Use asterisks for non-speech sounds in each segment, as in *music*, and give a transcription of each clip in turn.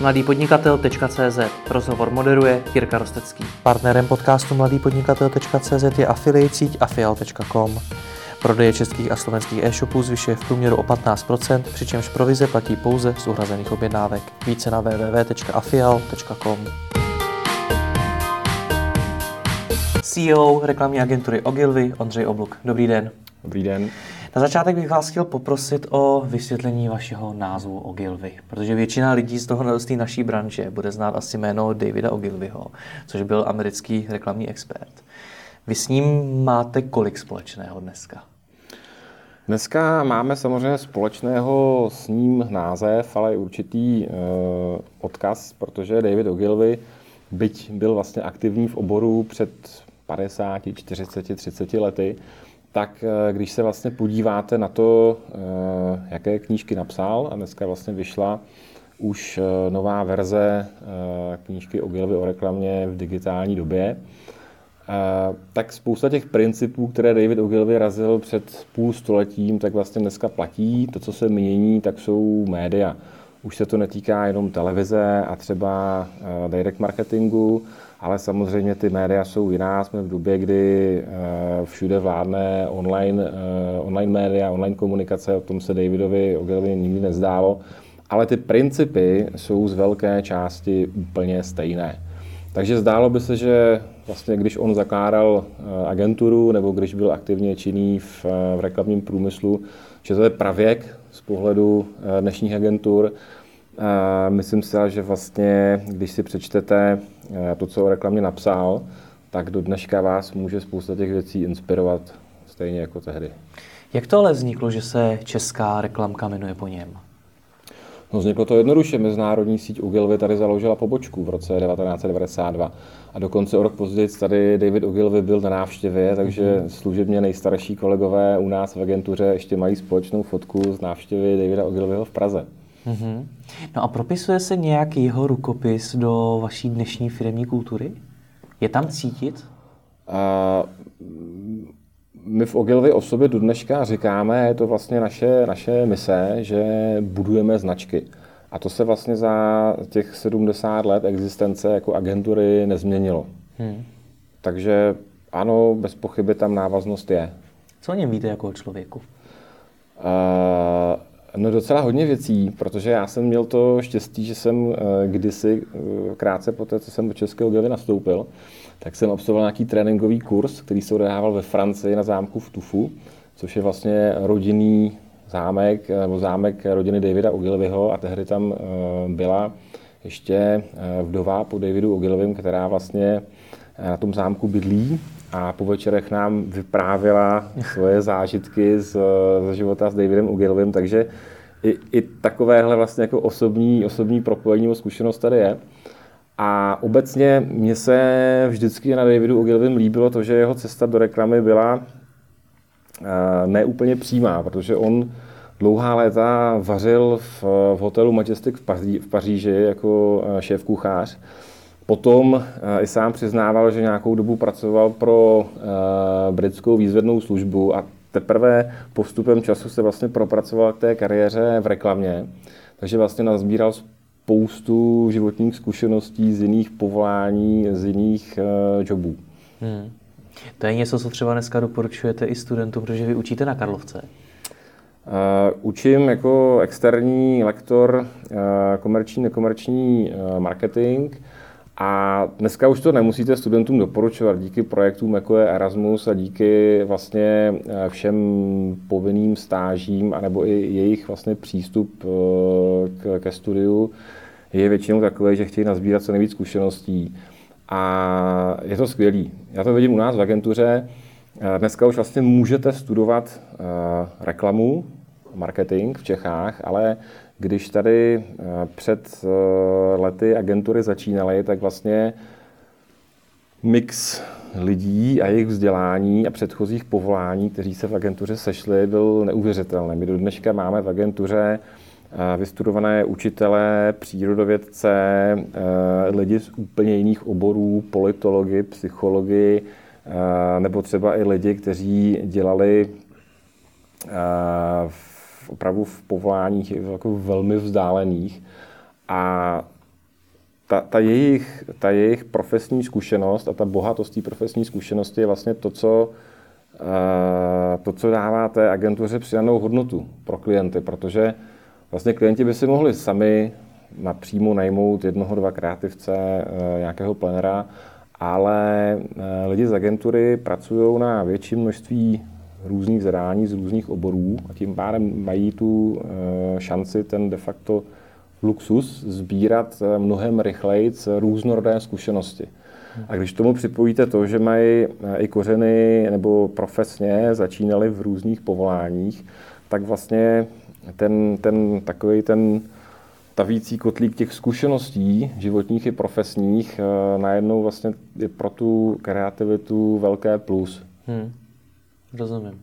mladýpodnikatel.cz Rozhovor moderuje Jirka Rostecký. Partnerem podcastu mladýpodnikatel.cz je affiliate síť afial.com. Prodeje českých a slovenských e-shopů zvyšuje v průměru o 15%, přičemž provize platí pouze z uhrazených objednávek. Více na www.afial.com. CEO reklamní agentury Ogilvy Ondřej Obluk. Dobrý den. Dobrý den. Na začátek bych vás chtěl poprosit o vysvětlení vašeho názvu Ogilvy, protože většina lidí z, toho, z té naší branže bude znát asi jméno Davida Ogilvyho, což byl americký reklamní expert. Vy s ním máte kolik společného dneska? Dneska máme samozřejmě společného s ním název, ale i určitý e, odkaz, protože David Ogilvy, byť byl vlastně aktivní v oboru před 50, 40, 30 lety, tak eh, když se vlastně podíváte na to, eh, jaké knížky napsal, a dneska vlastně vyšla už eh, nová verze knížky o o reklamě v digitální době, tak spousta těch principů, které David Ogilvy razil před půl stoletím, tak vlastně dneska platí. To, co se mění, tak jsou média. Už se to netýká jenom televize a třeba direct marketingu, ale samozřejmě ty média jsou jiná. Jsme v době, kdy eh, všude vládne online, eh, online média, online komunikace, o tom se Davidovi Ogilvy nikdy nezdálo, ale ty principy jsou z velké části úplně stejné. Takže zdálo by se, že vlastně když on zakládal eh, agenturu nebo když byl aktivně činný v, v reklamním průmyslu, že to je pravěk z pohledu dnešních agentur, Myslím si, že vlastně, když si přečtete to, co o reklamě napsal, tak do dneška vás může spousta těch věcí inspirovat stejně jako tehdy. Jak to ale vzniklo, že se česká reklamka jmenuje po něm? No vzniklo to jednoduše. Mezinárodní síť Ogilvy tady založila pobočku v roce 1992. A dokonce o rok později tady David Ogilvy byl na návštěvě, takže mhm. služebně nejstarší kolegové u nás v agentuře ještě mají společnou fotku z návštěvy Davida Ogilvyho v Praze. Mm-hmm. No a propisuje se nějaký jeho rukopis do vaší dnešní firmní kultury? Je tam cítit? A my v Ogilvy o sobě do dneška říkáme, je to vlastně naše, naše mise, že budujeme značky. A to se vlastně za těch 70 let existence jako agentury nezměnilo. Hmm. Takže ano, bez pochyby tam návaznost je. Co o něm víte jako o člověku? Uh, No docela hodně věcí, protože já jsem měl to štěstí, že jsem eh, kdysi eh, krátce po té, co jsem do Českého Gilvy nastoupil, tak jsem absolvoval nějaký tréninkový kurz, který se odehrával ve Francii na zámku v Tufu, což je vlastně rodinný zámek, eh, nebo zámek rodiny Davida Ogilvyho a tehdy tam byla ještě vdova po Davidu Ogilvym, která vlastně na tom zámku bydlí a po večerech nám vyprávěla svoje *laughs* zážitky z, z života s Davidem Ugilvem, takže i, i takovéhle vlastně jako osobní, osobní propojení nebo zkušenost tady je. A obecně mně se vždycky na Davidu Ogilvym líbilo to, že jeho cesta do reklamy byla uh, neúplně přímá, protože on dlouhá léta vařil v, v hotelu Majestic v, Paří, v Paříži jako eh, šéf kuchář. Potom eh, i sám přiznával, že nějakou dobu pracoval pro eh, britskou výzvednou službu a teprve postupem času se vlastně propracoval k té kariéře v reklamě. Takže vlastně nazbíral spoustu životních zkušeností z jiných povolání, z jiných uh, jobů. Hmm. To je něco, co třeba dneska doporučujete i studentům, protože vy učíte na Karlovce. Uh, učím jako externí lektor uh, komerční, nekomerční uh, marketing. A dneska už to nemusíte studentům doporučovat díky projektům jako je Erasmus a díky vlastně eh, všem povinným stážím, anebo i jejich vlastně přístup eh, ke studiu je většinou takový, že chtějí nazbírat co nejvíc zkušeností. A je to skvělý. Já to vidím u nás v agentuře. Eh, dneska už vlastně můžete studovat reklamu, marketing v Čechách, ale když tady eh, před eh, lety agentury začínaly, tak vlastně mix lidí a jejich vzdělání a předchozích povolání, kteří se v agentuře sešli, byl neuvěřitelný. My do dneška máme v agentuře eh, vystudované učitele, přírodovědce, lidi z úplně jiných oborů, politologi, psychologi, nebo třeba i lidi, kteří dělali v opravdu v povoláních jako velmi vzdálených. A ta, ta, jejich, ta jejich profesní zkušenost a ta bohatost té profesní zkušenosti je vlastně to, co, uh, to, co dává té agentuře přidanou hodnotu pro klienty, protože vlastně klienti by si mohli sami napřímo najmout jednoho, dva kreativce, uh, nějakého plenera, ale uh, lidi z agentury pracují na větším množství různých zadání z různých oborů a tím pádem mají tu šanci ten de facto luxus sbírat eh, mnohem rychleji různorodé zkušenosti. A když tomu připojíte to, že mají eh, i kořeny nebo profesně začínali v různých povoláních, tak vlastně ten, ten takový ten tavící kotlík těch zkušeností životních i profesních eh, najednou vlastně je pro tu kreativitu velké plus. Hmm. Rozumím.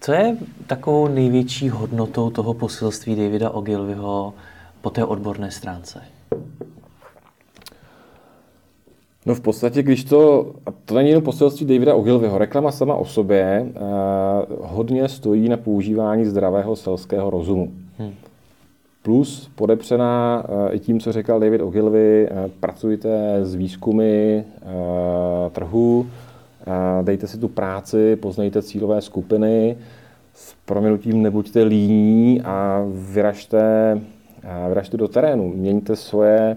Co je takovou největší hodnotou toho poselství Davida Ogilvyho po té odborné stránce? No v podstatě, když to, a to není jenom poselství Davida Ogilvyho, reklama sama o sobě eh, hodně stojí na používání zdravého selského rozumu. Hmm. Plus podepřená eh, i tím, co říkal David Ogilvy, eh, pracujte s výzkumy eh, trhu, dejte si tu práci, poznejte cílové skupiny, s proměnutím nebuďte líní a vyražte, vyražte do terénu. Měňte svoje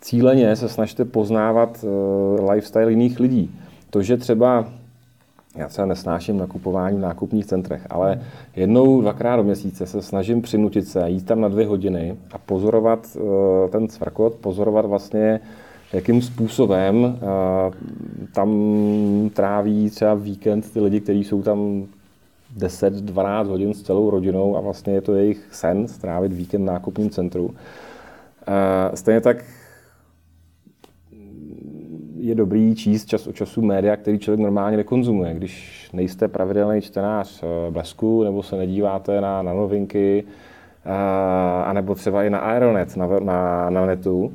cíleně, se snažte poznávat uh, lifestyle jiných lidí. To, že třeba já třeba nesnáším nakupování v nákupních centrech, ale jednou, dvakrát do měsíce se snažím přinutit se, jít tam na dvě hodiny a pozorovat ten cvrkot, pozorovat vlastně jakým způsobem uh, tam tráví třeba víkend ty lidi, kteří jsou tam 10-12 hodin s celou rodinou a vlastně je to jejich sen strávit víkend v nákupním centru. Uh, stejně tak je dobrý číst čas od času média, který člověk normálně nekonzumuje. Když nejste pravidelný čtenář Blesku nebo se nedíváte na, na novinky, anebo třeba i na Aeronet, na, na, na netu,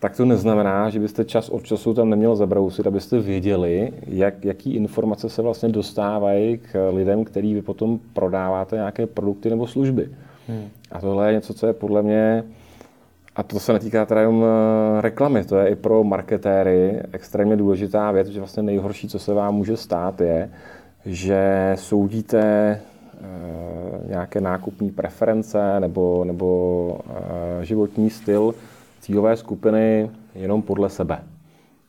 tak to neznamená, že byste čas od času tam neměl zabrousit, abyste věděli, jak, jaký informace se vlastně dostávají k lidem, který vy potom prodáváte nějaké produkty nebo služby. Hmm. A tohle je něco, co je podle mě, a to se netýká teda jenom eh, reklamy, to je i pro marketéry extrémně důležitá věc, že vlastně nejhorší, co se vám může stát, je, že soudíte eh, nějaké nákupní preference nebo, nebo eh, životní styl cílové skupiny jenom podle sebe.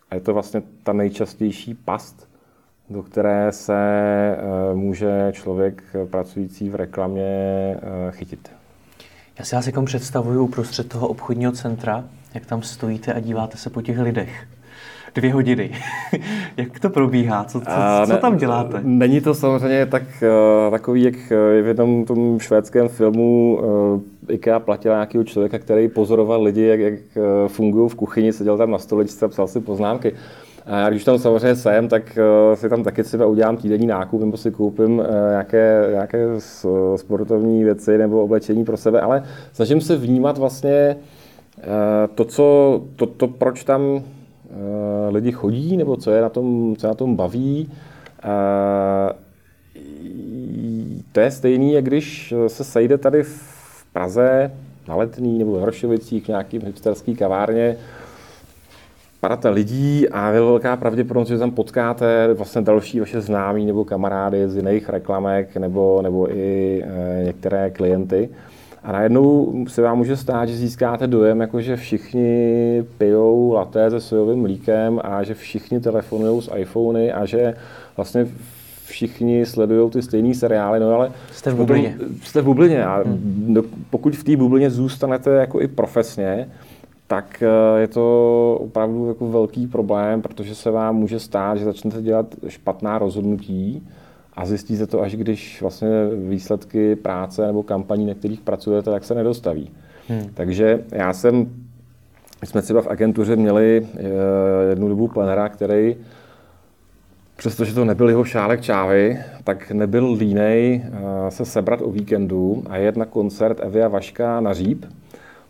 A je to vlastně ta nejčastější past, do které se eh, může člověk pracující v reklamě eh, chytit. Já si vás jako představuju uprostřed toho obchodního centra, jak tam stojíte a díváte se po těch lidech dvě hodiny. *laughs* jak to probíhá? Co, co, co tam děláte? Není to samozřejmě tak, uh, takový, jak v jednom tom švédském filmu uh, IKEA platila nějakého člověka, který pozoroval lidi, jak, jak fungují v kuchyni, seděl tam na stoličce a psal si poznámky. A já když tam samozřejmě jsem, tak si tam taky třeba udělám týdenní nákup, nebo si koupím nějaké, nějaké sportovní věci nebo oblečení pro sebe, ale snažím se vnímat vlastně to, co, to, to, proč tam Eh, lidi chodí, nebo co je na tom, co na tom baví. Eh, to je stejný, jak když se sejde tady v Praze na letní nebo v Hrošovicích v nějakým hipsterský kavárně parata lidí a je velká pravděpodobnost, že tam potkáte vlastně další vaše známí nebo kamarády z jiných reklamek nebo, nebo i e, některé klienty. A najednou se vám může stát, že získáte dojem, jako že všichni pijou laté se sojovým mlíkem a že všichni telefonují s iPhony a že vlastně všichni sledují ty stejné seriály, no ale... Jste v bublině. Jste v bublině a hmm. pokud v té bublině zůstanete jako i profesně, tak eh, je to opravdu jako velký problém, protože se vám může stát, že začnete dělat špatná rozhodnutí, a zjistíte to, až když vlastně výsledky práce nebo kampaní, na kterých pracujete, tak se nedostaví. Hmm. Takže já jsem, my jsme třeba v agentuře měli eh, jednu dobu plenera, který přestože to nebyl jeho šálek čávy, tak nebyl línej eh, se sebrat o víkendu a jet na koncert Evia Vaška na Říp,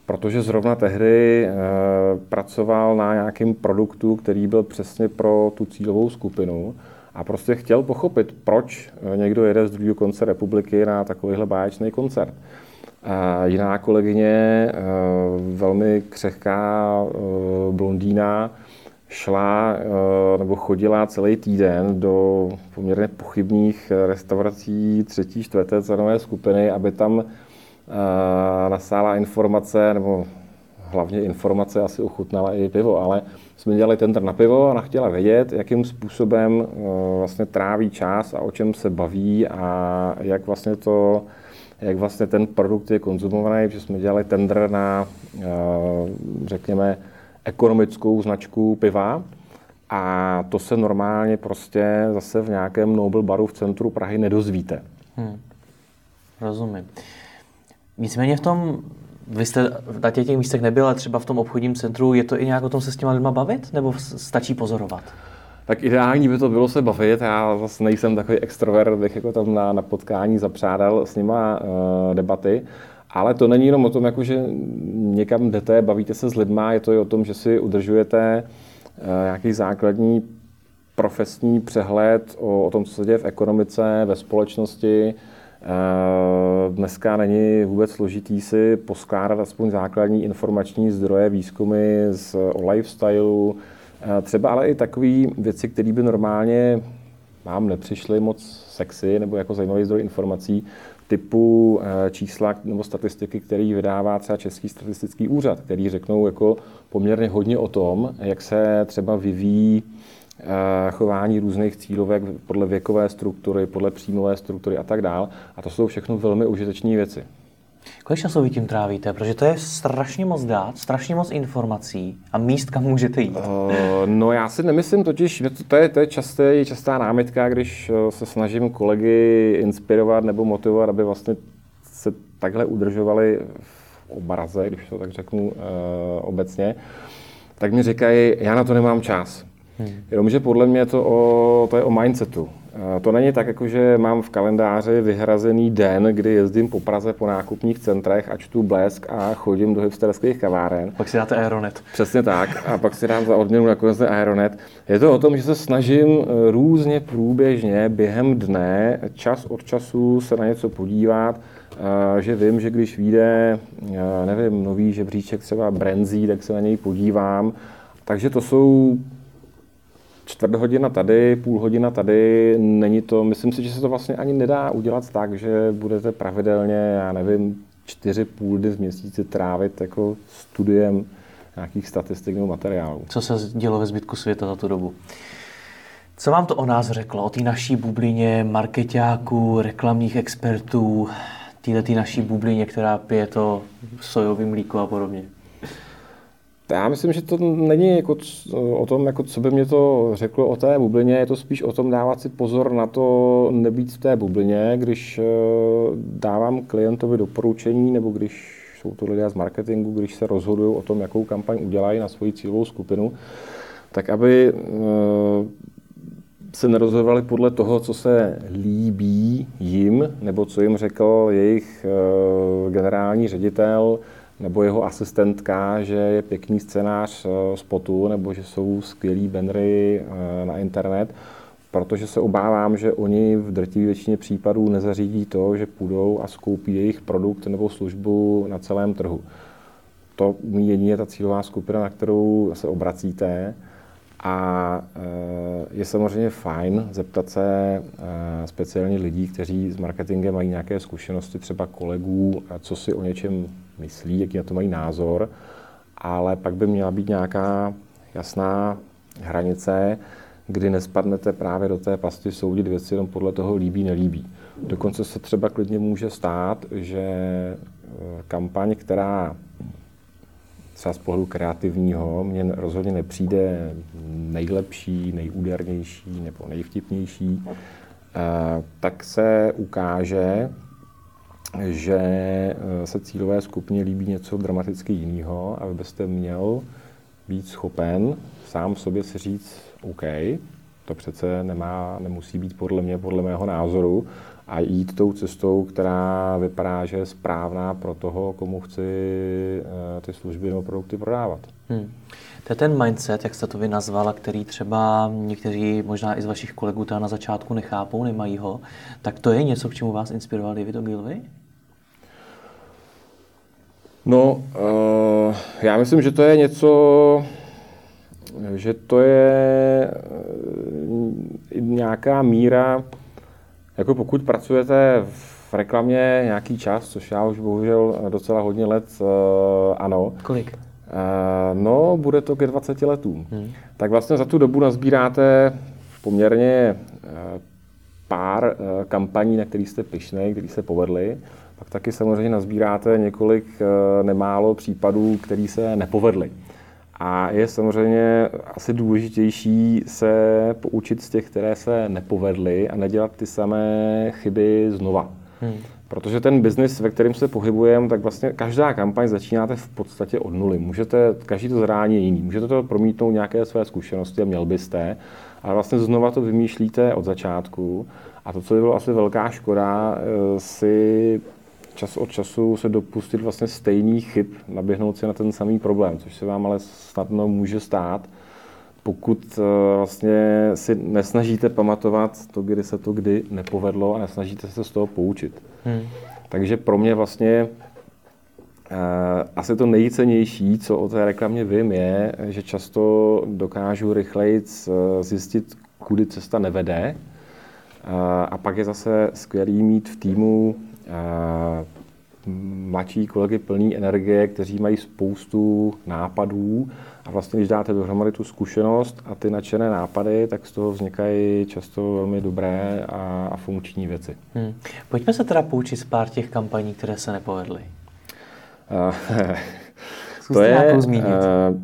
protože zrovna tehdy eh, pracoval na nějakém produktu, který byl přesně pro tu cílovou skupinu a prostě chtěl pochopit, proč někdo jede z druhého konce republiky na takovýhle báječný koncert. Jiná kolegyně, velmi křehká blondýna, šla nebo chodila celý týden do poměrně pochybných restaurací třetí, čtvrté cenové skupiny, aby tam nasála informace, nebo hlavně informace asi ochutnala i pivo, ale jsme dělali tender na pivo a ona chtěla vědět, jakým způsobem vlastně tráví čas a o čem se baví a jak vlastně to, jak vlastně ten produkt je konzumovaný, protože jsme dělali tender na, řekněme, ekonomickou značku piva. A to se normálně prostě zase v nějakém Nobel baru v centru Prahy nedozvíte. Hmm. Rozumím. Nicméně v tom, vy jste na těch, těch místech nebyl, ale třeba v tom obchodním centru, je to i nějak o tom se s těma lidma bavit, nebo stačí pozorovat? Tak ideální by to bylo se bavit. Já zase nejsem takový extrovert, bych jako tam na, na potkání zapřádal s nima uh, debaty. Ale to není jenom o tom, jako že někam jdete, bavíte se s lidma, je to i o tom, že si udržujete uh, nějaký základní profesní přehled o, o tom, co se děje v ekonomice, ve společnosti, dneska není vůbec složitý si poskládat aspoň základní informační zdroje, výzkumy z, o lifestyleu, eh, třeba ale i takové věci, které by normálně vám nepřišly moc sexy nebo jako zajímavý zdroj informací, typu eh, čísla nebo statistiky, který vydává třeba Český statistický úřad, který řeknou jako poměrně hodně o tom, jak se třeba vyvíjí Eh, chování různých cílovek podle věkové struktury, podle příjmové struktury a tak dále. A to jsou všechno velmi užitečné věci. Kolik času vy tím trávíte? Protože to je strašně moc dát, strašně moc informací a míst, kam můžete jít. Uh, no já si nemyslím totiž, to, to je, to je časté, častá námitka, když eh, se snažím kolegy inspirovat nebo motivovat, aby vlastně se takhle udržovali v obraze, když to tak řeknu uh, obecně, tak mi říkají, já na to nemám čas. Hmm. Jenomže podle mě to, o, to je o mindsetu. To není tak, jako že mám v kalendáři vyhrazený den, kdy jezdím po Praze po nákupních centrech a čtu blesk a chodím do hipsterských kaváren. Pak si dáte Aeronet. Přesně tak. A pak si dám za odměnu nakonec Aeronet. Je to o tom, že se snažím e, různě průběžně během dne, čas od času se na něco podívat, že vím, že když vyjde, e, nevím, nový žebříček třeba Brenzí, tak se na něj podívám. Takže to jsou čtvrt hodina tady, půl hodina tady, není to, myslím si, že se to vlastně ani nedá udělat tak, že budete pravidelně, já nevím, čtyři půl dny v měsíci trávit jako studiem nějakých statistik nebo materiálů. Co se dělo ve zbytku světa za tu dobu? Co vám to o nás řeklo, o té naší bublině marketáků, reklamních expertů, této naší bublině, která pije to sojový mlíko a podobně? Já myslím, že to není jako o tom, jako co by mě to řeklo o té bublině, je to spíš o tom dávat si pozor na to nebýt v té bublině, když eh, dávám klientovi doporučení nebo když jsou to lidé z marketingu, když se rozhodují o tom, jakou kampaň udělají na svoji cílovou skupinu, tak aby eh, se nerozhodovali podle toho, co se líbí jim, nebo co jim řekl jejich eh, generální ředitel, nebo jeho asistentka, že je pěkný scénář eh, spotu, nebo že jsou skvělí bannery eh, na internet, protože se obávám, že oni v drtivé většině případů nezařídí to, že půjdou a skoupí jejich produkt nebo službu na celém trhu. To umí jedině ta cílová skupina, na kterou se obracíte. A eh, je samozřejmě fajn zeptat se speciálně lidí, kteří s marketingem mají nějaké zkušenosti, třeba kolegů, co si o něčem myslí, jaký na to mají názor, ale pak by měla být nějaká jasná hranice, kdy nespadnete právě do té pasti soudit věci jenom podle toho líbí, nelíbí. Dokonce se třeba klidně může stát, že e, kampaň, která třeba z pohledu kreativního mně rozhodně nepřijde nejlepší, nejúdernější nebo nejvtipnější, tak se ukáže, že eh, se cílové skupině líbí něco dramaticky jiného a vy byste měl být schopen sám sobě si říct, OK, to přece nemá, nemusí být podle mě, podle mého názoru, a jít tou cestou, která vypadá, že je správná pro toho, komu chci eh, ty služby nebo produkty prodávat. Hmm. To je ten mindset, jak jste to vy nazvala, který třeba někteří, možná i z vašich kolegů, na začátku nechápou, nemají ho. Tak to je něco, k čemu vás inspiroval David Ogilvy? No, uh, já myslím, že to je něco, že to je uh, nějaká míra, jako pokud pracujete v reklamě nějaký čas, což já už bohužel docela hodně let uh, ano. Kolik? Uh, no, bude to ke 20 letům. Hmm. Tak vlastně za tu dobu nazbíráte poměrně uh, pár uh, kampaní, na kterých jste pišnej, které se povedly. Pak taky samozřejmě nazbíráte několik uh, nemálo případů, které se nepovedly. A je samozřejmě asi důležitější se poučit z těch, které se nepovedly a nedělat ty samé chyby znova. Hmm. Protože ten biznis, ve kterém se pohybujeme, tak vlastně každá kampaň začínáte v podstatě od nuly. Můžete, každý to zrání je jiný. Můžete to promítnout nějaké své zkušenosti a měl byste, ale vlastně znova to vymýšlíte od začátku. A to, co by bylo asi velká škoda, eh, si čas od času se dopustit vlastně stejných chyb, naběhnout si na ten samý problém, což se vám ale snadno může stát, pokud eh, vlastně si nesnažíte pamatovat to, kdy se to kdy nepovedlo a nesnažíte se z toho poučit. Hmm. Takže pro mě vlastně uh, asi to nejcennější, co o té reklamě vím, je, že často dokážu rychleji eh, zjistit, kudy cesta nevede. A pak je zase skvělý mít v týmu mladší kolegy plný energie, kteří mají spoustu nápadů a vlastně, když dáte dohromady tu zkušenost a ty nadšené nápady, tak z toho vznikají často velmi dobré a, a funkční věci. Hmm. Pojďme se teda poučit z pár těch kampaní, které se nepovedly. *laughs* To je, uh,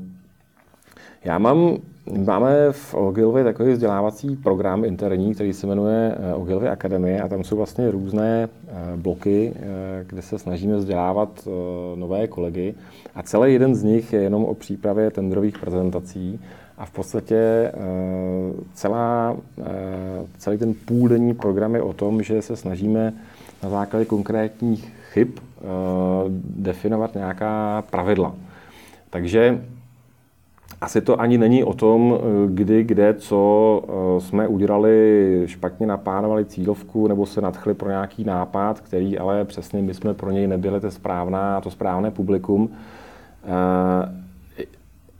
já mám Máme v Ogilvy takový vzdělávací program interní, který se jmenuje eh, Ogilvy Akademie a tam jsou vlastně různé eh, bloky, eh, kde se snažíme vzdělávat nové kolegy a celý jeden z nich je jenom o přípravě tendrových prezentací a v podstatě celá, celý ten půldenní program je o tom, že se snažíme na základě konkrétních chyb definovat nějaká pravidla. Takže asi to ani není o tom, eh, kdy, kde, co eh, jsme udělali, špatně naplánovali cílovku nebo se nadchli pro nějaký nápad, který ale přesně my jsme pro něj nebyli to, správná, to správné publikum. Eh,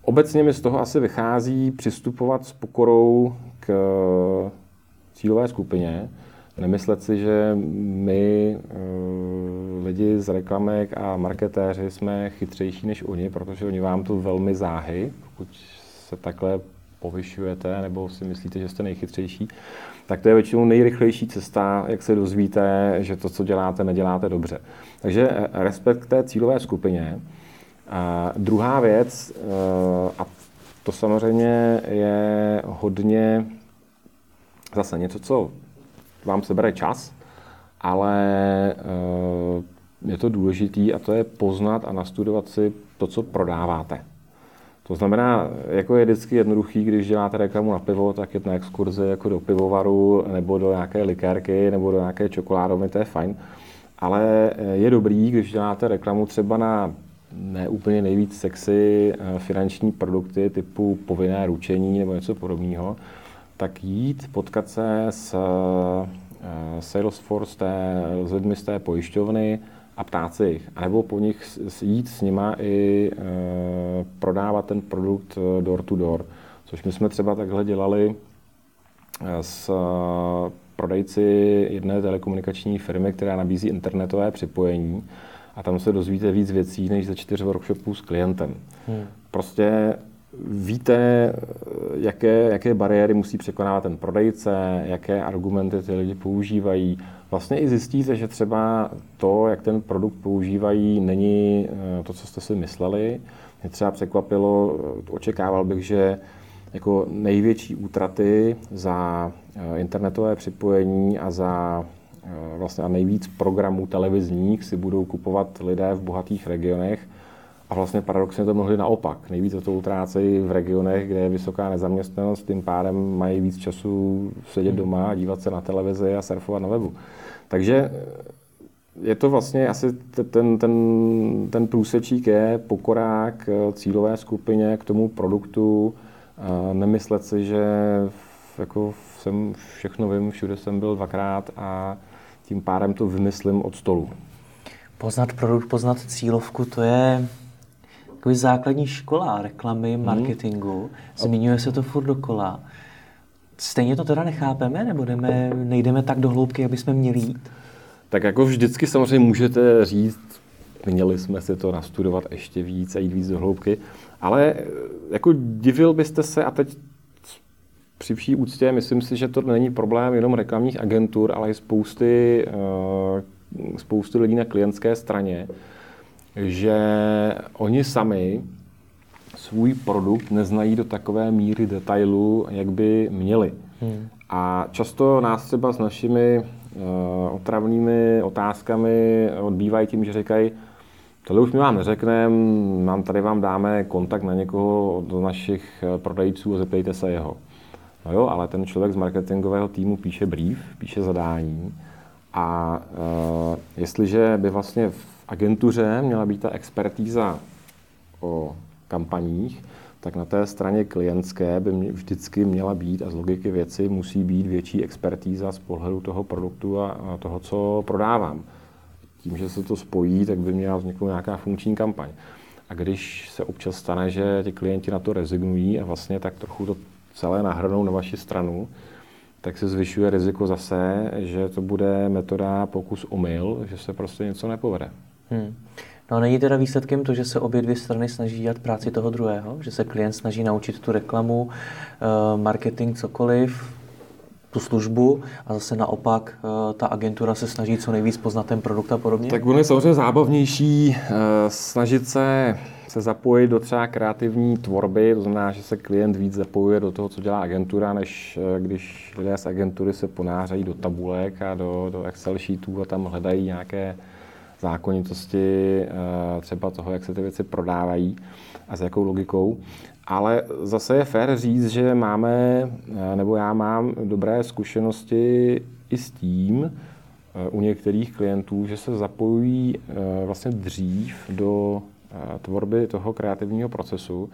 obecně mi z toho asi vychází přistupovat s pokorou k cílové skupině, nemyslet si, že my lidi z reklamek a marketéři jsme chytřejší než oni, protože oni vám to velmi záhy, pokud se takhle povyšujete nebo si myslíte, že jste nejchytřejší, tak to je většinou nejrychlejší cesta, jak se dozvíte, že to, co děláte, neděláte dobře. Takže eh, respekt k té cílové skupině. A druhá věc, eh, a to samozřejmě je hodně zase něco, co vám sebere čas, ale eh, je to důležitý a to je poznat a nastudovat si to, co prodáváte. To znamená, jako je vždycky jednoduchý, když děláte reklamu na pivo, tak je na exkurzi jako do pivovaru nebo do nějaké likérky nebo do nějaké čokoládovny, to je fajn. Ale je dobrý, když děláte reklamu třeba na neúplně nejvíc sexy eh, finanční produkty typu povinné ručení nebo něco podobného, tak jít, potkat se s eh, Salesforce, té, s lidmi z té pojišťovny, a ptát se jich. A nebo po nich jít s nima i e, prodávat ten produkt e, door to door. Což my jsme třeba takhle dělali s prodejci jedné telekomunikační firmy, která nabízí internetové připojení a tam se dozvíte víc věcí než ze čtyř workshopů s klientem. Hmm. Prostě víte, jaké, jaké bariéry musí překonávat ten prodejce, jaké argumenty ty lidi používají. Vlastně i zjistíte, že třeba to, jak ten produkt používají, není eh, to, co jste si mysleli. Mě třeba překvapilo, eh, očekával bych, že jako největší útraty za eh, internetové připojení a za vlastně a nejvíc programů televizních si budou kupovat lidé v bohatých regionech, a vlastně paradoxně to mohli naopak. Nejvíc to utrácejí v regionech, kde je vysoká nezaměstnanost, tím pádem mají víc času sedět hmm. doma a dívat se na televizi a surfovat na webu. Takže je to vlastně asi ten, ten, ten průsečík je pokorák cílové skupině k tomu produktu, nemyslet si, že jako jsem všechno vím, všude jsem byl dvakrát a tím pádem to vymyslím od stolu. Poznat produkt, poznat cílovku, to je takový základní škola reklamy, marketingu. Zmiňuje se to furt dokola. Stejně to teda nechápeme, nebo jdeme, nejdeme tak do hloubky, aby jsme měli jít? Tak jako vždycky samozřejmě můžete říct, měli jsme si to nastudovat ještě víc a jít víc do hloubky, ale eh, jako divil byste se, a teď při vší úctě, myslím si, že to není problém jenom reklamních agentur, ale i spousty, uh, spousty lidí na klientské straně, že oni sami svůj produkt neznají do takové míry detailu, jak by měli. Hmm. A často nás třeba s našimi uh, otravnými otázkami odbývají tím, že říkají, tohle už mi vám neřekneme, mám tady vám dáme kontakt na někoho do našich prodejců a zeptejte se jeho. No jo, ale ten člověk z marketingového týmu píše brief, píše zadání a uh, jestliže by vlastně v agentuře měla být ta expertíza o kampaních, tak na té straně klientské by mě vždycky měla být a z logiky věci musí být větší expertíza z pohledu toho produktu a, toho, co prodávám. Tím, že se to spojí, tak by měla vzniknout nějaká funkční kampaň. A když se občas stane, že ti klienti na to rezignují a vlastně tak trochu to celé nahrnou na vaši stranu, tak se zvyšuje riziko zase, že to bude metoda pokus omyl, že se prostě něco nepovede. Hmm. No a není teda výsledkem to, že se obě dvě strany snaží dělat práci toho druhého? Že se klient snaží naučit tu reklamu, eh, marketing, cokoliv, tu službu a zase naopak eh, ta agentura se snaží co nejvíc poznat ten produkt a podobně? Tak ono je samozřejmě zábavnější eh, snažit se se zapojit do třeba kreativní tvorby, to znamená, že se klient víc zapojuje do toho, co dělá agentura, než když lidé z agentury se ponářejí do tabulek a do, do Excel sheetů a tam hledají nějaké zákonitosti třeba toho, jak se ty věci prodávají a s jakou logikou. Ale zase je fér říct, že máme, nebo já mám dobré zkušenosti i s tím, u některých klientů, že se zapojují vlastně dřív do tvorby toho kreativního procesu.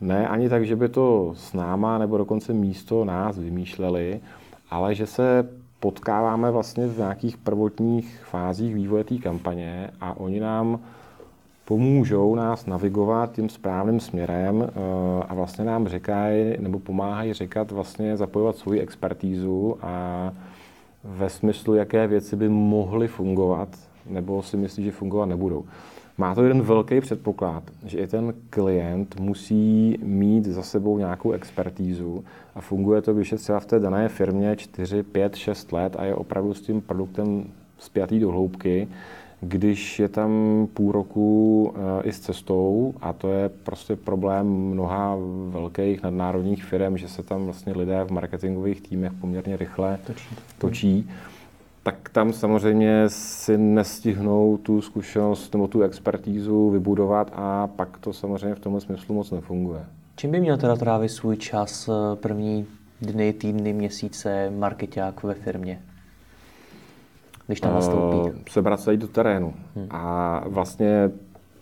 Ne ani tak, že by to s náma nebo dokonce místo nás vymýšleli, ale že se potkáváme vlastně v nějakých prvotních fázích vývoje té kampaně a oni nám pomůžou nás navigovat tím správným směrem eh, a vlastně nám říkají nebo pomáhají říkat vlastně zapojovat svoji expertízu a ve smyslu, jaké věci by mohly fungovat nebo si myslí, že fungovat nebudou. Má to jeden velký předpoklad, že i ten klient musí mít za sebou nějakou expertízu a funguje to, když je třeba v té dané firmě 4, 5, 6 let a je opravdu s tím produktem spjatý do hloubky, když je tam půl roku eh, i s cestou, a to je prostě problém mnoha velkých nadnárodních firm, že se tam vlastně lidé v marketingových týmech poměrně rychle točí. točí tak tam samozřejmě si nestihnou tu zkušenost nebo tu expertízu vybudovat a pak to samozřejmě v tomhle smyslu moc nefunguje. Čím by měl teda trávit svůj čas eh, první dny, týdny, měsíce marketák ve firmě? Když tam nastoupí? Uh, sebrat se jít do terénu hmm. a vlastně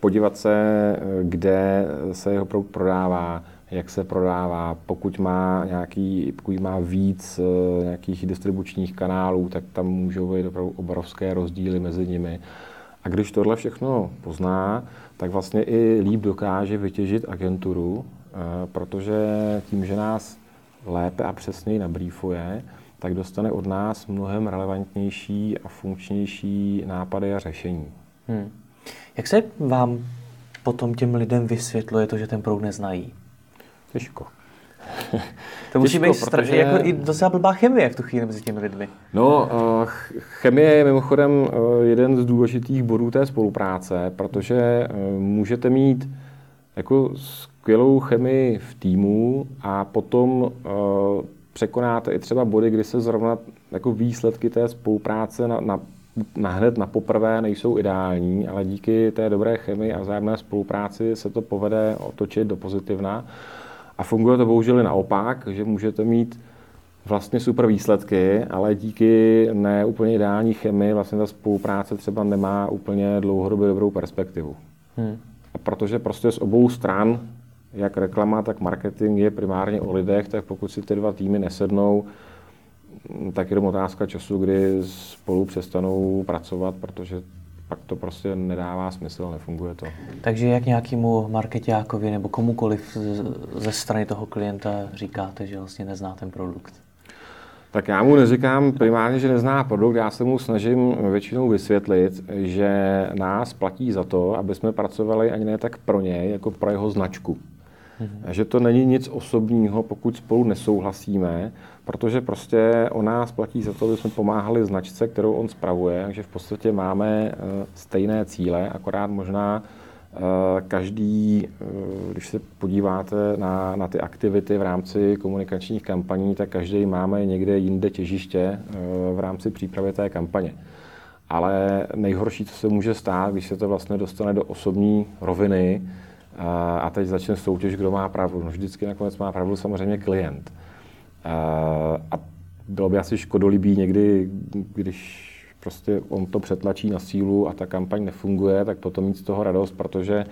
podívat se, eh, kde se jeho produkt prodává, jak se prodává. Pokud má, nějaký, pokud má víc eh, nějakých distribučních kanálů, tak tam můžou být opravdu obrovské rozdíly mezi nimi. A když tohle všechno pozná, tak vlastně i líp dokáže vytěžit agenturu, eh, protože tím, že nás lépe a přesněji nabrýfuje, tak dostane od nás mnohem relevantnější a funkčnější nápady a řešení. Hmm. Jak se vám potom těm lidem vysvětluje to, že ten proud neznají? Těžko. *laughs* To musí být strašně protože... jako i docela blbá chemie v tu chvíli mezi těmi lidmi. No, uh, chemie je mimochodem uh, jeden z důležitých bodů té spolupráce, protože uh, můžete mít jako skvělou chemii v týmu a potom překonáte i třeba body, kdy se zrovna jako výsledky té spolupráce na, na, na hned na poprvé nejsou ideální, ale díky té dobré chemii a vzájemné spolupráci se to povede otočit do pozitivna. A funguje to bohužel naopak, že můžete mít vlastně super výsledky, ale díky neúplně ideální chemii vlastně ta spolupráce třeba nemá úplně dlouhodobě dobrou perspektivu. Hmm. A protože prostě z obou stran, jak reklama, tak marketing je primárně o lidech, tak pokud si ty dva týmy nesednou, tak je to otázka času, kdy spolu přestanou pracovat, protože pak to prostě nedává smysl, nefunguje to. Takže jak nějakému marketákovi nebo komukoliv ze strany toho klienta říkáte, že vlastně nezná ten produkt? Tak já mu neříkám primárně, že nezná produkt, já se mu snažím většinou vysvětlit, že nás platí za to, aby jsme pracovali ani ne tak pro něj, jako pro jeho značku. Mm-hmm. Že to není nic osobního, pokud spolu nesouhlasíme, protože prostě o nás platí za to, aby jsme pomáhali značce, kterou on spravuje, takže v podstatě máme eh, stejné cíle, akorát možná eh, každý, eh, když se podíváte na, na ty aktivity v rámci komunikačních kampaní, tak každý máme někde jinde těžiště v rámci přípravy té kampaně. Ale nejhorší, co se může stát, když se to vlastně dostane do osobní roviny, a teď začne soutěž, kdo má pravdu. No vždycky nakonec má pravdu samozřejmě klient. A bylo by asi škodolibý někdy, když prostě on to přetlačí na sílu a ta kampaň nefunguje, tak potom mít z toho radost, protože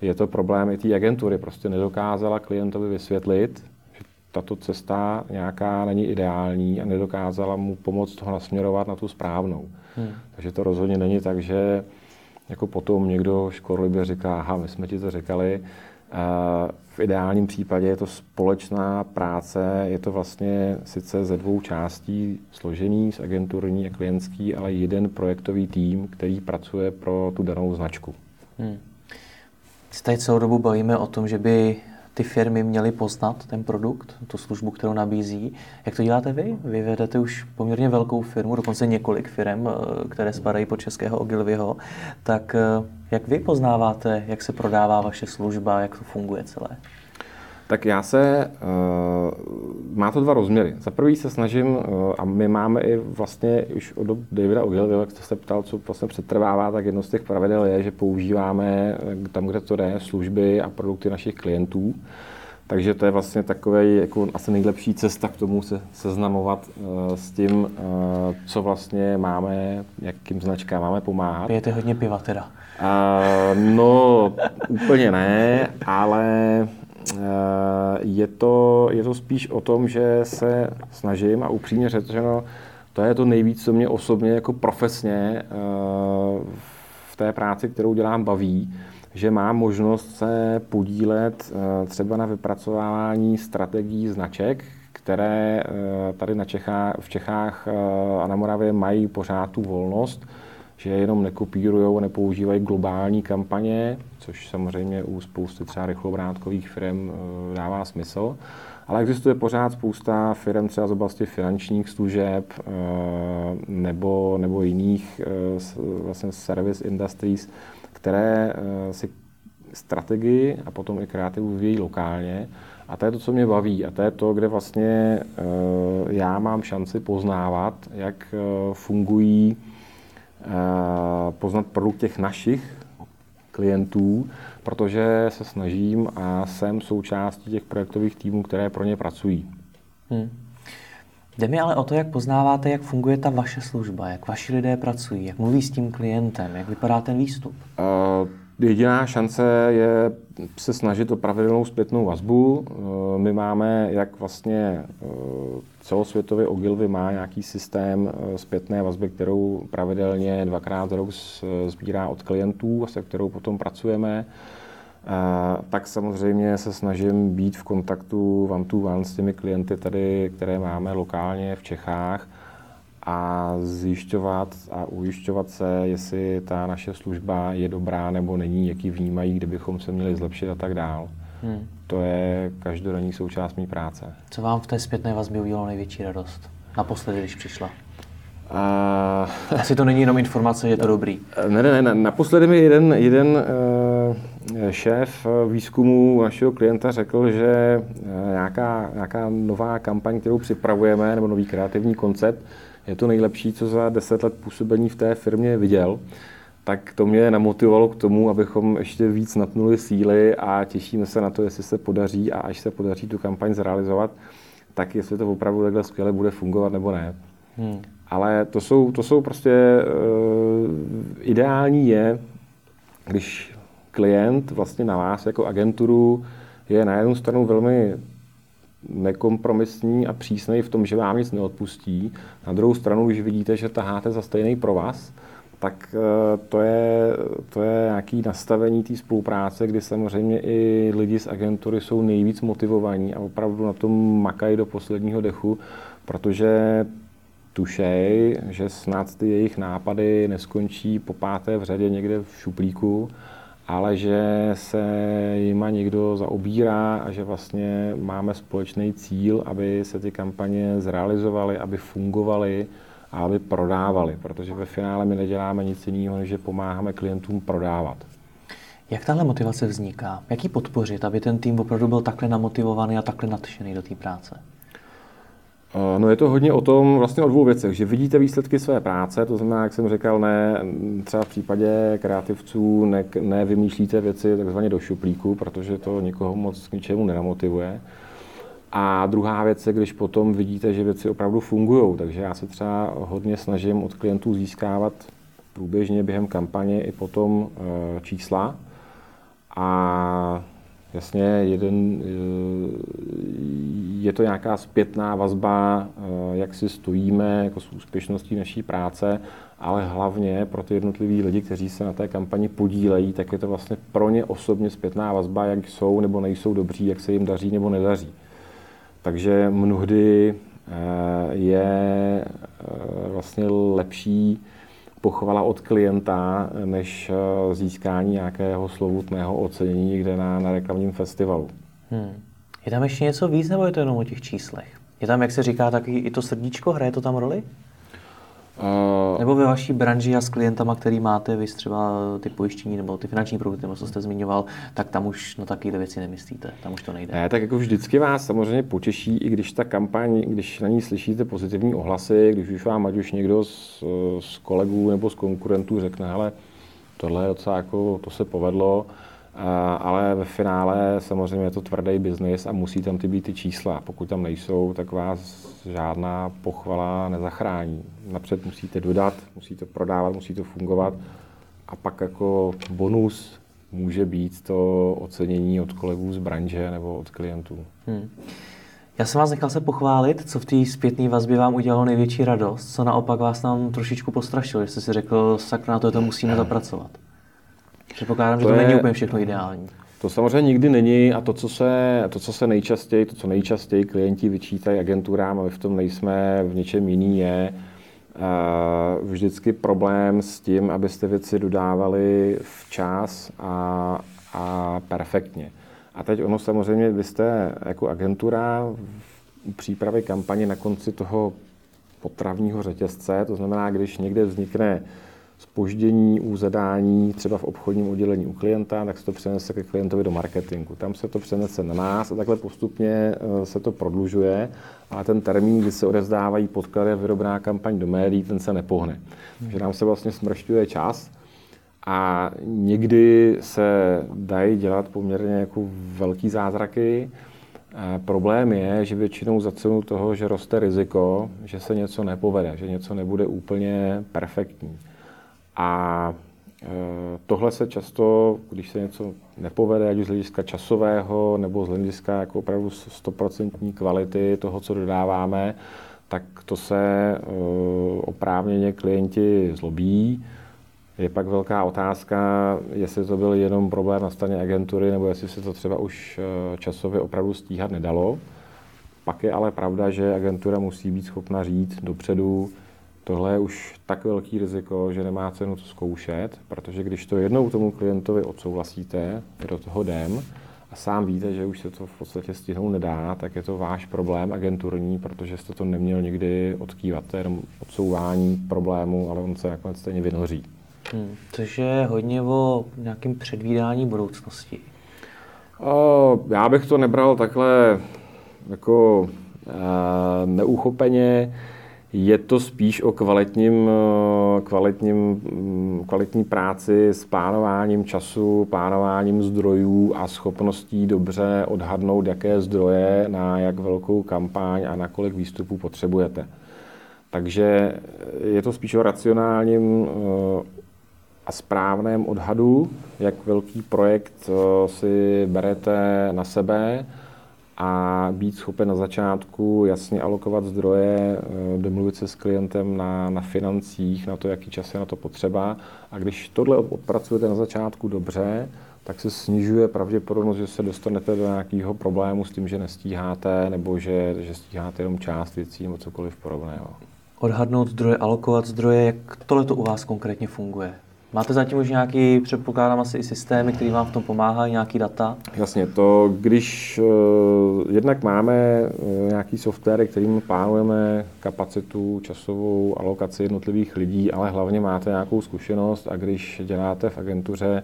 je to problém i té agentury. Prostě nedokázala klientovi vysvětlit, že tato cesta nějaká není ideální a nedokázala mu pomoct toho nasměrovat na tu správnou. Hmm. Takže to rozhodně není tak, že jako potom někdo škorlivě říká, aha, my jsme ti to říkali. V ideálním případě je to společná práce, je to vlastně sice ze dvou částí složený, z agenturní a klientský, ale jeden projektový tým, který pracuje pro tu danou značku. Hmm. Tady celou dobu bavíme o tom, že by ty firmy měly poznat ten produkt, tu službu, kterou nabízí. Jak to děláte vy? Vy vedete už poměrně velkou firmu, dokonce několik firm, eh, které spadají pod českého Ogilvyho. Tak eh, jak vy poznáváte, jak se prodává vaše služba, jak to funguje celé? Tak já se, uh, má to dva rozměry. Za prvý se snažím, uh, a my máme i vlastně už od Davida Ogilvy, jak jste se ptal, co vlastně přetrvává, tak jedno z těch pravidel je, že používáme tam, kde to jde, služby a produkty našich klientů. Takže to je vlastně takový jako asi nejlepší cesta k tomu se seznamovat uh, s tím, uh, co vlastně máme, jakým značkám máme pomáhat. Pijete hodně piva teda. Uh, no, úplně ne, ale Eh, je to, je to spíš o tom, že se snažím a upřímně řečeno, to je to nejvíc, co mě osobně jako profesně eh, v té práci, kterou dělám, baví, že mám možnost se podílet eh, třeba na vypracovávání strategií značek, které tady na Čechách, v Čechách a na Moravě mají pořád tu volnost, že jenom nekopírují a nepoužívají globální kampaně, což samozřejmě u spousty třeba rychlobrátkových firm eh, dává smysl. Ale existuje pořád spousta firm třeba z oblasti finančních služeb eh, nebo, nebo jiných eh, vlastně service industries, které si strategii a potom i kreativu vyvíjí lokálně. A to je to, co mě baví. A to je to, kde vlastně já mám šanci poznávat, jak fungují poznat produkt těch našich klientů, protože se snažím a jsem součástí těch projektových týmů, které pro ně pracují. Hmm. Jde mi ale o to, jak poznáváte, jak funguje ta vaše služba, jak vaši lidé pracují, jak mluví s tím klientem, jak vypadá ten výstup. Uh, Jediná šance je se snažit o pravidelnou zpětnou vazbu. Eh, my máme, jak vlastně eh, celosvětově Ogilvy má nějaký systém eh, zpětné vazby, kterou pravidelně dvakrát rok sbírá od klientů a se kterou potom pracujeme. Tak samozřejmě se snažím být v kontaktu one to one s těmi klienty tady, které máme lokálně v Čechách a zjišťovat a ujišťovat se, jestli ta naše služba je dobrá nebo není, jaký vnímají, kde bychom se měli zlepšit a tak dál. Hmm. To je každodenní součást mé práce. Co vám v té zpětné vazbě udělalo největší radost? Naposledy, když přišla? Uh, Asi to není jenom informace, je to *laughs* dobrý. Ne, ne, ne. Naposledy mi jeden, jeden uh, šéf výzkumu našeho klienta řekl, že uh, nějaká, nějaká nová kampaň, kterou připravujeme, nebo nový kreativní koncept, je to nejlepší, co za deset let působení v té firmě viděl, tak to mě namotivovalo k tomu, abychom ještě víc napnuli síly a těšíme se na to, jestli se podaří a až se podaří tu kampaň zrealizovat, tak jestli to opravdu takhle skvěle bude fungovat nebo ne. Hmm. Ale to jsou, to jsou prostě uh, ideální je, když klient vlastně na vás jako agenturu je na jednu stranu velmi nekompromisní a přísný v tom, že vám nic neodpustí. Na druhou stranu, když vidíte, že taháte za stejný pro vás, tak eh, to je, to je nějaký nastavení té spolupráce, kdy samozřejmě i lidi z agentury jsou nejvíc motivovaní a opravdu na tom makají do posledního dechu, protože tušej, že snad ty jejich nápady neskončí po páté v řadě někde v šuplíku, ale že se jima někdo zaobírá a že vlastně máme společný cíl, aby se ty kampaně zrealizovaly, aby fungovaly a aby prodávali, protože ve finále my neděláme nic jiného, než že pomáháme klientům prodávat. Jak tahle motivace vzniká? Jak ji podpořit, aby ten tým opravdu byl takhle namotivovaný a takhle nadšený do té práce? No je to hodně o tom, vlastně o dvou věcech, že vidíte výsledky své práce, to znamená, jak jsem říkal, ne, třeba v případě kreativců ne, nevymýšlíte věci takzvaně do šuplíku, protože to nikoho moc k ničemu nenamotivuje. A druhá věc je, když potom vidíte, že věci opravdu fungují. Takže já se třeba hodně snažím od klientů získávat průběžně během kampaně i potom e, čísla. A jasně, jeden, e, je to nějaká zpětná vazba, e, jak si stojíme jako s úspěšností naší práce, ale hlavně pro ty jednotliví lidi, kteří se na té kampani podílejí, tak je to vlastně pro ně osobně zpětná vazba, jak jsou nebo nejsou dobří, jak se jim daří nebo nedaří. Takže mnohdy eh, je eh, vlastně lepší pochvala od klienta, než eh, získání nějakého slovutného ocenění někde na, na reklamním festivalu. Hmm. Je tam ještě něco víc, nebo je to jenom o těch číslech? Je tam, jak se říká, taky i to srdíčko, hraje to tam roli? Uh, nebo ve vaší branži a s klientama, který máte, vy třeba ty pojištění nebo ty finanční produkty, nebo co jste zmiňoval, tak tam už na takové věci nemyslíte, tam už to nejde. Ne, tak jako vždycky vás samozřejmě potěší, i když ta kampaň, když na ní slyšíte pozitivní ohlasy, když už vám ať už někdo z, z kolegů nebo z konkurentů řekne, hele, tohle je docela jako, to se povedlo, ale ve finále samozřejmě je to tvrdý biznis a musí tam ty být ty čísla. Pokud tam nejsou, tak vás žádná pochvala nezachrání. Napřed musíte dodat, musíte prodávat, musí to fungovat a pak jako bonus může být to ocenění od kolegů z branže nebo od klientů. Hmm. Já jsem vás nechal se pochválit, co v té zpětné vazbě vám udělalo největší radost, co naopak vás tam trošičku postrašilo, že jste si řekl, sakra, na to, to musíme zapracovat. Předpokládám, že to, to je, není úplně všechno ideální. To samozřejmě nikdy není a to, co se, to, co se nejčastěji, to, co nejčastěji klienti vyčítají agenturám, a my v tom nejsme v něčem jiný, je uh, vždycky problém s tím, abyste věci dodávali včas a, a perfektně. A teď ono samozřejmě, vy jste jako agentura v přípravě kampaně na konci toho potravního řetězce, to znamená, když někde vznikne spoždění u zadání třeba v obchodním oddělení u klienta, tak se to přenese ke klientovi do marketingu. Tam se to přenese na nás a takhle postupně eh, se to prodlužuje, ale ten termín, kdy se odezdávají podklady a vyrobená kampaň do médií, ten se nepohne. Takže nám se vlastně smršťuje čas a někdy se dají dělat poměrně jako velký zázraky, Problém je, že většinou za cenu toho, že roste riziko, že se něco nepovede, že něco nebude úplně perfektní. A e, tohle se často, když se něco nepovede, ať už z hlediska časového nebo z hlediska jako opravdu 100% kvality toho, co dodáváme, tak to se e, oprávněně klienti zlobí. Je pak velká otázka, jestli to byl jenom problém na straně agentury, nebo jestli se to třeba už e, časově opravdu stíhat nedalo. Pak je ale pravda, že agentura musí být schopna říct dopředu, Tohle je už tak velký riziko, že nemá cenu to zkoušet, protože když to jednou tomu klientovi odsouhlasíte, do toho jdem, a sám víte, že už se to v podstatě stihnout nedá, tak je to váš problém agenturní, protože jste to neměl nikdy odkývat. To je jenom odsouvání problému, ale on se nakonec stejně vynoří. Hmm, což je hodně o nějakém předvídání budoucnosti. O, já bych to nebral takhle jako uh, neuchopeně. Je to spíš o kvalitním, eh, kvalitním, mm, kvalitní práci s plánováním času, plánováním zdrojů a schopností dobře odhadnout, jaké zdroje na jak velkou kampaň a na kolik výstupů potřebujete. Takže je to spíš o racionálním eh, a správném odhadu, jak velký projekt eh, si berete na sebe a být schopen na začátku jasně alokovat zdroje, eh, domluvit se s klientem na, na financích, na to, jaký čas je na to potřeba. A když tohle odpracujete na začátku dobře, tak se snižuje pravděpodobnost, že se dostanete do nějakého problému s tím, že nestíháte, nebo že, že stíháte jenom část věcí nebo cokoliv podobného. Odhadnout zdroje, alokovat zdroje, jak tohle to u vás konkrétně funguje? Máte zatím už nějaký, předpokládám asi i systémy, které vám v tom pomáhají, nějaký data? Jasně, to když uh, jednak máme uh, nějaký software, kterým plánujeme kapacitu, časovou alokaci jednotlivých lidí, ale hlavně máte nějakou zkušenost a když děláte v agentuře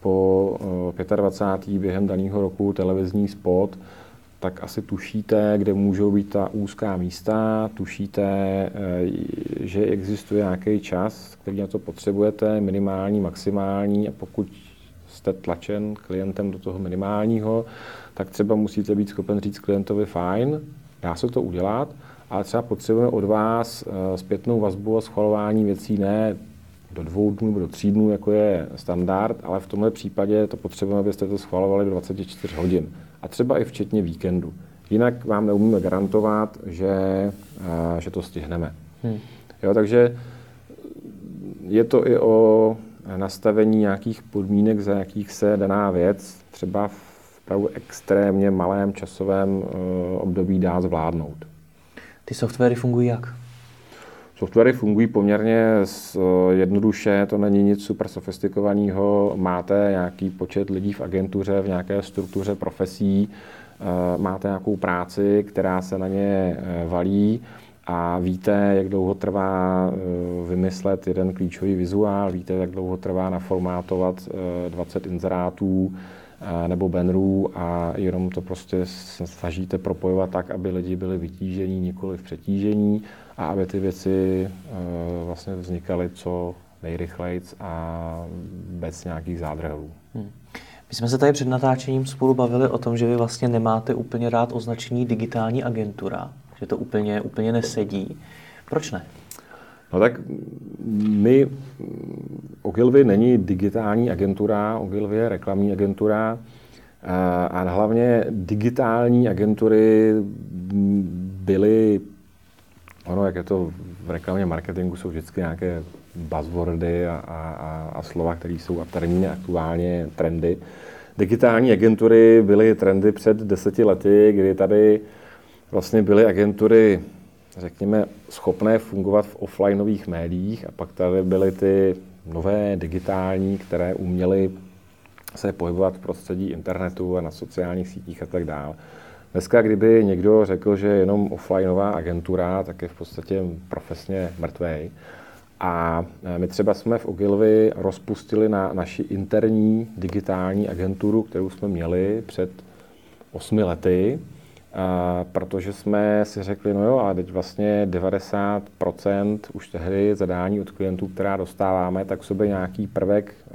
po uh, 25. během daného roku televizní spot, tak asi tušíte, kde můžou být ta úzká místa, tušíte, eh, že existuje nějaký čas, který na to potřebujete, minimální, maximální a pokud jste tlačen klientem do toho minimálního, tak třeba musíte být schopen říct klientovi fajn, dá se to udělat, ale třeba potřebujeme od vás eh, zpětnou vazbu a schvalování věcí ne do dvou dnů nebo do tří dnů, jako je standard, ale v tomhle případě to potřebujeme, abyste to schvalovali do 24 hodin a třeba i včetně víkendu. Jinak vám neumíme garantovat, že, eh, že to stihneme. Hmm. Jo, takže je to i o nastavení nějakých podmínek, za jakých se daná věc třeba v pravdu extrémně malém časovém eh, období dá zvládnout. Ty softwary fungují jak? Softwary fungují poměrně jednoduše, to není nic super sofistikovaného. Máte nějaký počet lidí v agentuře, v nějaké struktuře profesí, eh, máte nějakou práci, která se na ně eh, valí a víte, jak dlouho trvá eh, vymyslet jeden klíčový vizuál, víte, jak dlouho trvá naformátovat 20 inzerátů nebo bannerů a jenom to prostě snažíte propojovat tak, aby lidi byli vytížení, nikoli v přetížení a aby ty věci uh, vlastně vznikaly co nejrychleji a bez nějakých zádrhelů. Hmm. My jsme se tady před natáčením spolu bavili o tom, že vy vlastně nemáte úplně rád označení digitální agentura, že to úplně, úplně nesedí. Proč ne? No tak my, Ogilvy není digitální agentura, Ogilvy je reklamní agentura eh, a hlavně digitální agentury byly Ono, jak je to v reklamě marketingu, jsou vždycky nějaké buzzwordy a, a, a slova, které jsou a termíny aktuálně trendy. Digitální agentury byly trendy před deseti lety, kdy tady vlastně byly agentury, řekněme, schopné fungovat v offlineových médiích a pak tady byly ty nové digitální, které uměly se pohybovat v prostředí internetu a na sociálních sítích a tak dále. Dneska, kdyby někdo řekl, že je jenom offlineová agentura, tak je v podstatě profesně mrtvej. A e, my třeba jsme v Ogilvy rozpustili na naši interní digitální agenturu, kterou jsme měli před osmi lety, a protože jsme si řekli, no jo, a teď vlastně 90% už tehdy zadání od klientů, která dostáváme, tak sobě nějaký prvek e,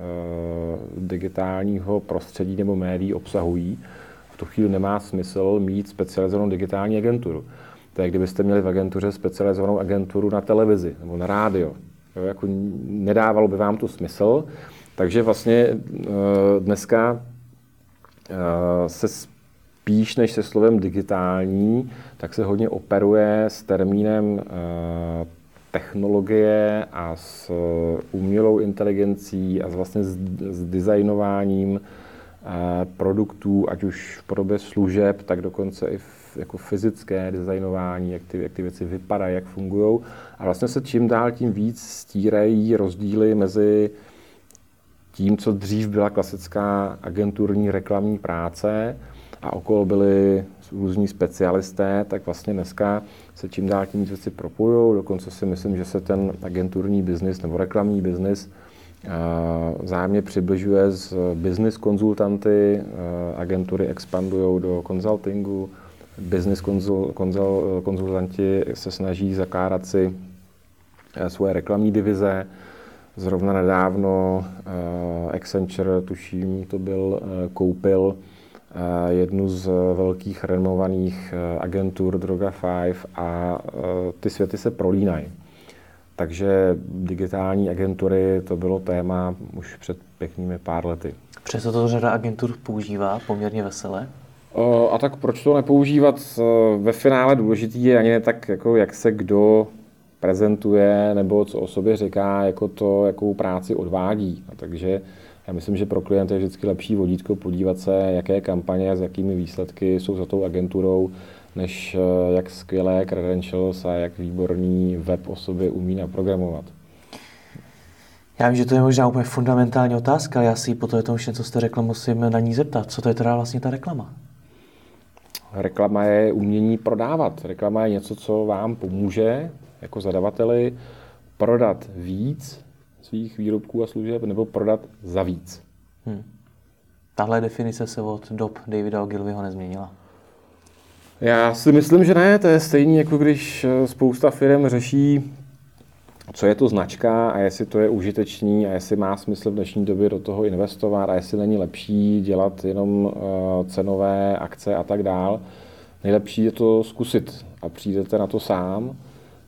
digitálního prostředí nebo médií obsahují v tu chvíli nemá smysl mít specializovanou digitální agenturu. To je, kdybyste měli v agentuře specializovanou agenturu na televizi nebo na rádio. Jo, jako nedávalo by vám to smysl. Takže vlastně eh, dneska eh, se spíš než se slovem digitální, tak se hodně operuje s termínem eh, technologie a s umělou inteligencí a vlastně s, designováním produktů, ať už v podobě služeb, tak dokonce i jako fyzické designování, jak ty, jak ty věci vypadají, jak fungují. A vlastně se čím dál tím víc stírají rozdíly mezi tím, co dřív byla klasická agenturní reklamní práce a okolo byli různí specialisté, tak vlastně dneska se čím dál tím věci propojují. Dokonce si myslím, že se ten agenturní biznis nebo reklamní biznis Vzájemně přibližuje z business konzultanty, agentury expandují do konzultingu, business konzul, konzul, konzultanti se snaží zakládat si svoje reklamní divize. Zrovna nedávno Accenture, tuším, to byl, koupil jednu z velkých renomovaných agentur Droga 5 a ty světy se prolínají. Takže digitální agentury to bylo téma už před pěknými pár lety. Přesto to řada agentur používá poměrně vesele? A tak proč to nepoužívat? Ve finále důležitý je ani ne tak, jako jak se kdo prezentuje nebo co o sobě říká, jako to, jakou práci odvádí. A takže já myslím, že pro klienty je vždycky lepší vodítko podívat se, jaké kampaně s jakými výsledky jsou za tou agenturou, než eh, jak skvělé credentials a jak výborný web o sobě umí naprogramovat. Já vím, že to je možná úplně fundamentální otázka, ale já si po tom všem, co jste řekl, musím na ní zeptat. Co to je teda vlastně ta reklama? Reklama je umění prodávat. Reklama je něco, co vám pomůže jako zadavateli prodat víc svých výrobků a služeb nebo prodat za víc. Hmm. Tahle definice se od dob Davida Ogilvyho nezměnila. Já si myslím, že ne. To je stejný, jako když eh, spousta firm řeší, co je to značka a jestli to je užitečný a jestli má smysl v dnešní době do toho investovat a jestli není lepší dělat jenom eh, cenové akce a tak dál. Nejlepší je to zkusit a přijdete na to sám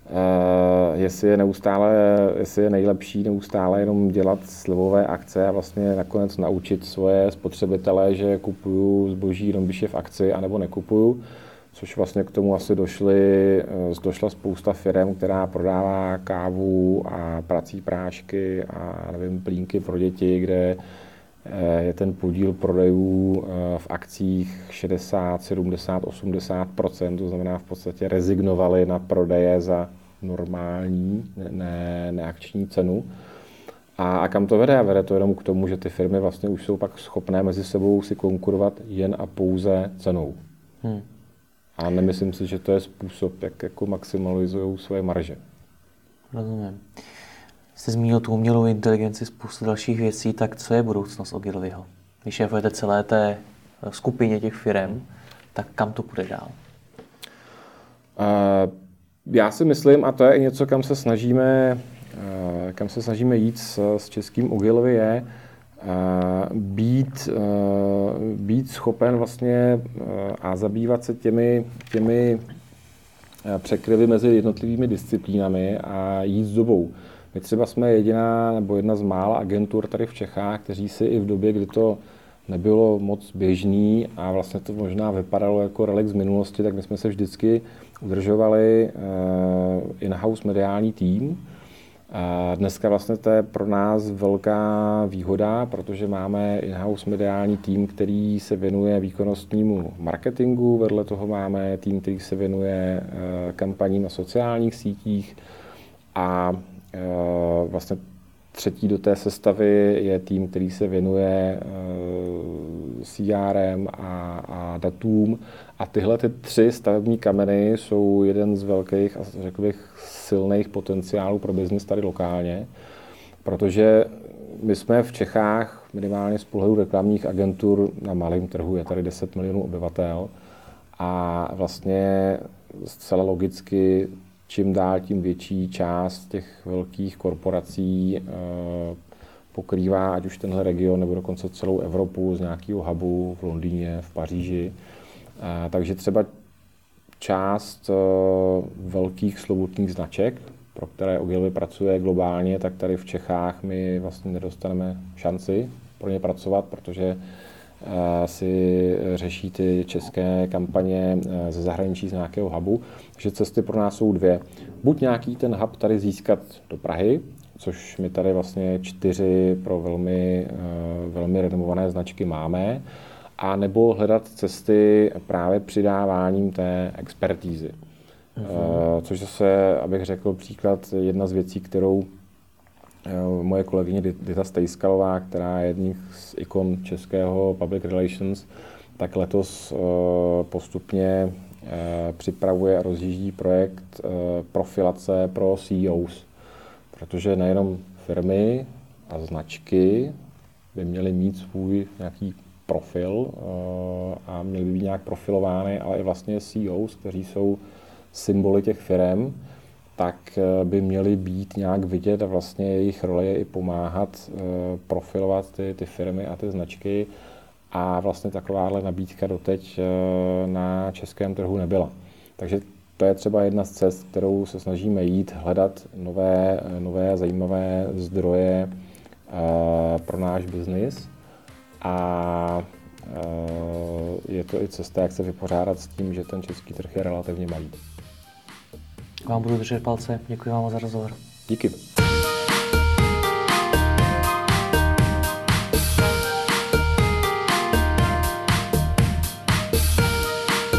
Uh, jestli je neustále, jestli je nejlepší neustále jenom dělat slivové akce a vlastně nakonec naučit svoje spotřebitele, že kupuju zboží jenom když je v akci, anebo nekupuju, což vlastně k tomu asi došly, eh, došla spousta firm, která prodává kávu a prací prášky a nevím, plínky pro děti, kde eh, je ten podíl prodejů v akcích 60, 70, 80% to znamená v podstatě rezignovali na prodeje za normální, ne, neakční cenu. A, a kam to vede? Vede to jenom k tomu, že ty firmy vlastně už jsou pak schopné mezi sebou si konkurovat jen a pouze cenou. Hmm. A nemyslím si, že to je způsob, jak jako maximalizují svoje marže. Rozumím. Jste zmínil tu umělou inteligenci, spoustu dalších věcí, tak co je budoucnost Ogilvyho? Když šéfujete celé té skupině těch firm, tak kam to půjde dál? Uh, já si myslím, a to je i něco, kam se snažíme, eh, kam se snažíme jít s, s českým Ogilvy, je eh, být, eh, být schopen vlastně a zabývat se těmi, těmi překryvy mezi jednotlivými disciplínami a jít s dobou. My třeba jsme jediná nebo jedna z mála agentur tady v Čechách, kteří si i v době, kdy to nebylo moc běžný a vlastně to možná vypadalo jako relikt z minulosti, tak my jsme se vždycky udržovali eh, in-house mediální tým. A dneska vlastně to je pro nás velká výhoda, protože máme in-house mediální tým, který se věnuje výkonnostnímu marketingu, vedle toho máme tým, který se věnuje eh, kampaním na sociálních sítích a vlastně Třetí do té sestavy je tým, který se věnuje eh, CRM a, a datům. A tyhle ty tři stavební kameny jsou jeden z velkých a řekl bych silných potenciálů pro biznis tady lokálně, protože my jsme v Čechách minimálně z pohledu reklamních agentur na malém trhu, je tady 10 milionů obyvatel a vlastně zcela logicky čím dál tím větší část těch velkých korporací eh, pokrývá ať už tenhle region nebo dokonce celou Evropu z nějakého hubu v Londýně, v Paříži. Eh, takže třeba část eh, velkých slovutných značek, pro které Ogilvy pracuje globálně, tak tady v Čechách my vlastně nedostaneme šanci pro ně pracovat, protože si řeší ty české kampaně eh, ze zahraničí z nějakého hubu. Takže cesty pro nás jsou dvě. Buď nějaký ten hub tady získat do Prahy, což my tady vlastně čtyři pro velmi, eh, velmi renomované značky máme, a nebo hledat cesty právě přidáváním té expertízy. Uh-huh. Což zase, abych řekl příklad, jedna z věcí, kterou Eh, moje kolegyně Dita Stejskalová, která je jedním z ikon českého public relations, tak letos eh, postupně eh, připravuje a rozjíždí projekt profilace pro CEOs, protože nejenom firmy a značky by měly mít svůj nějaký profil a měly by být nějak profilovány, ale i vlastně CEOs, kteří jsou symboly těch firm, tak eh, by měly být nějak vidět a vlastně jejich role je i pomáhat eh, profilovat ty, ty firmy a ty značky a vlastně takováhle nabídka doteď eh, na českém trhu nebyla. Takže to je třeba jedna z cest, kterou se snažíme jít, hledat nové, nové zajímavé zdroje pro náš biznis. A je to i cesta, jak se vypořádat s tím, že ten český trh je relativně malý. Vám budu držet palce. Děkuji vám za rozhovor. Díky.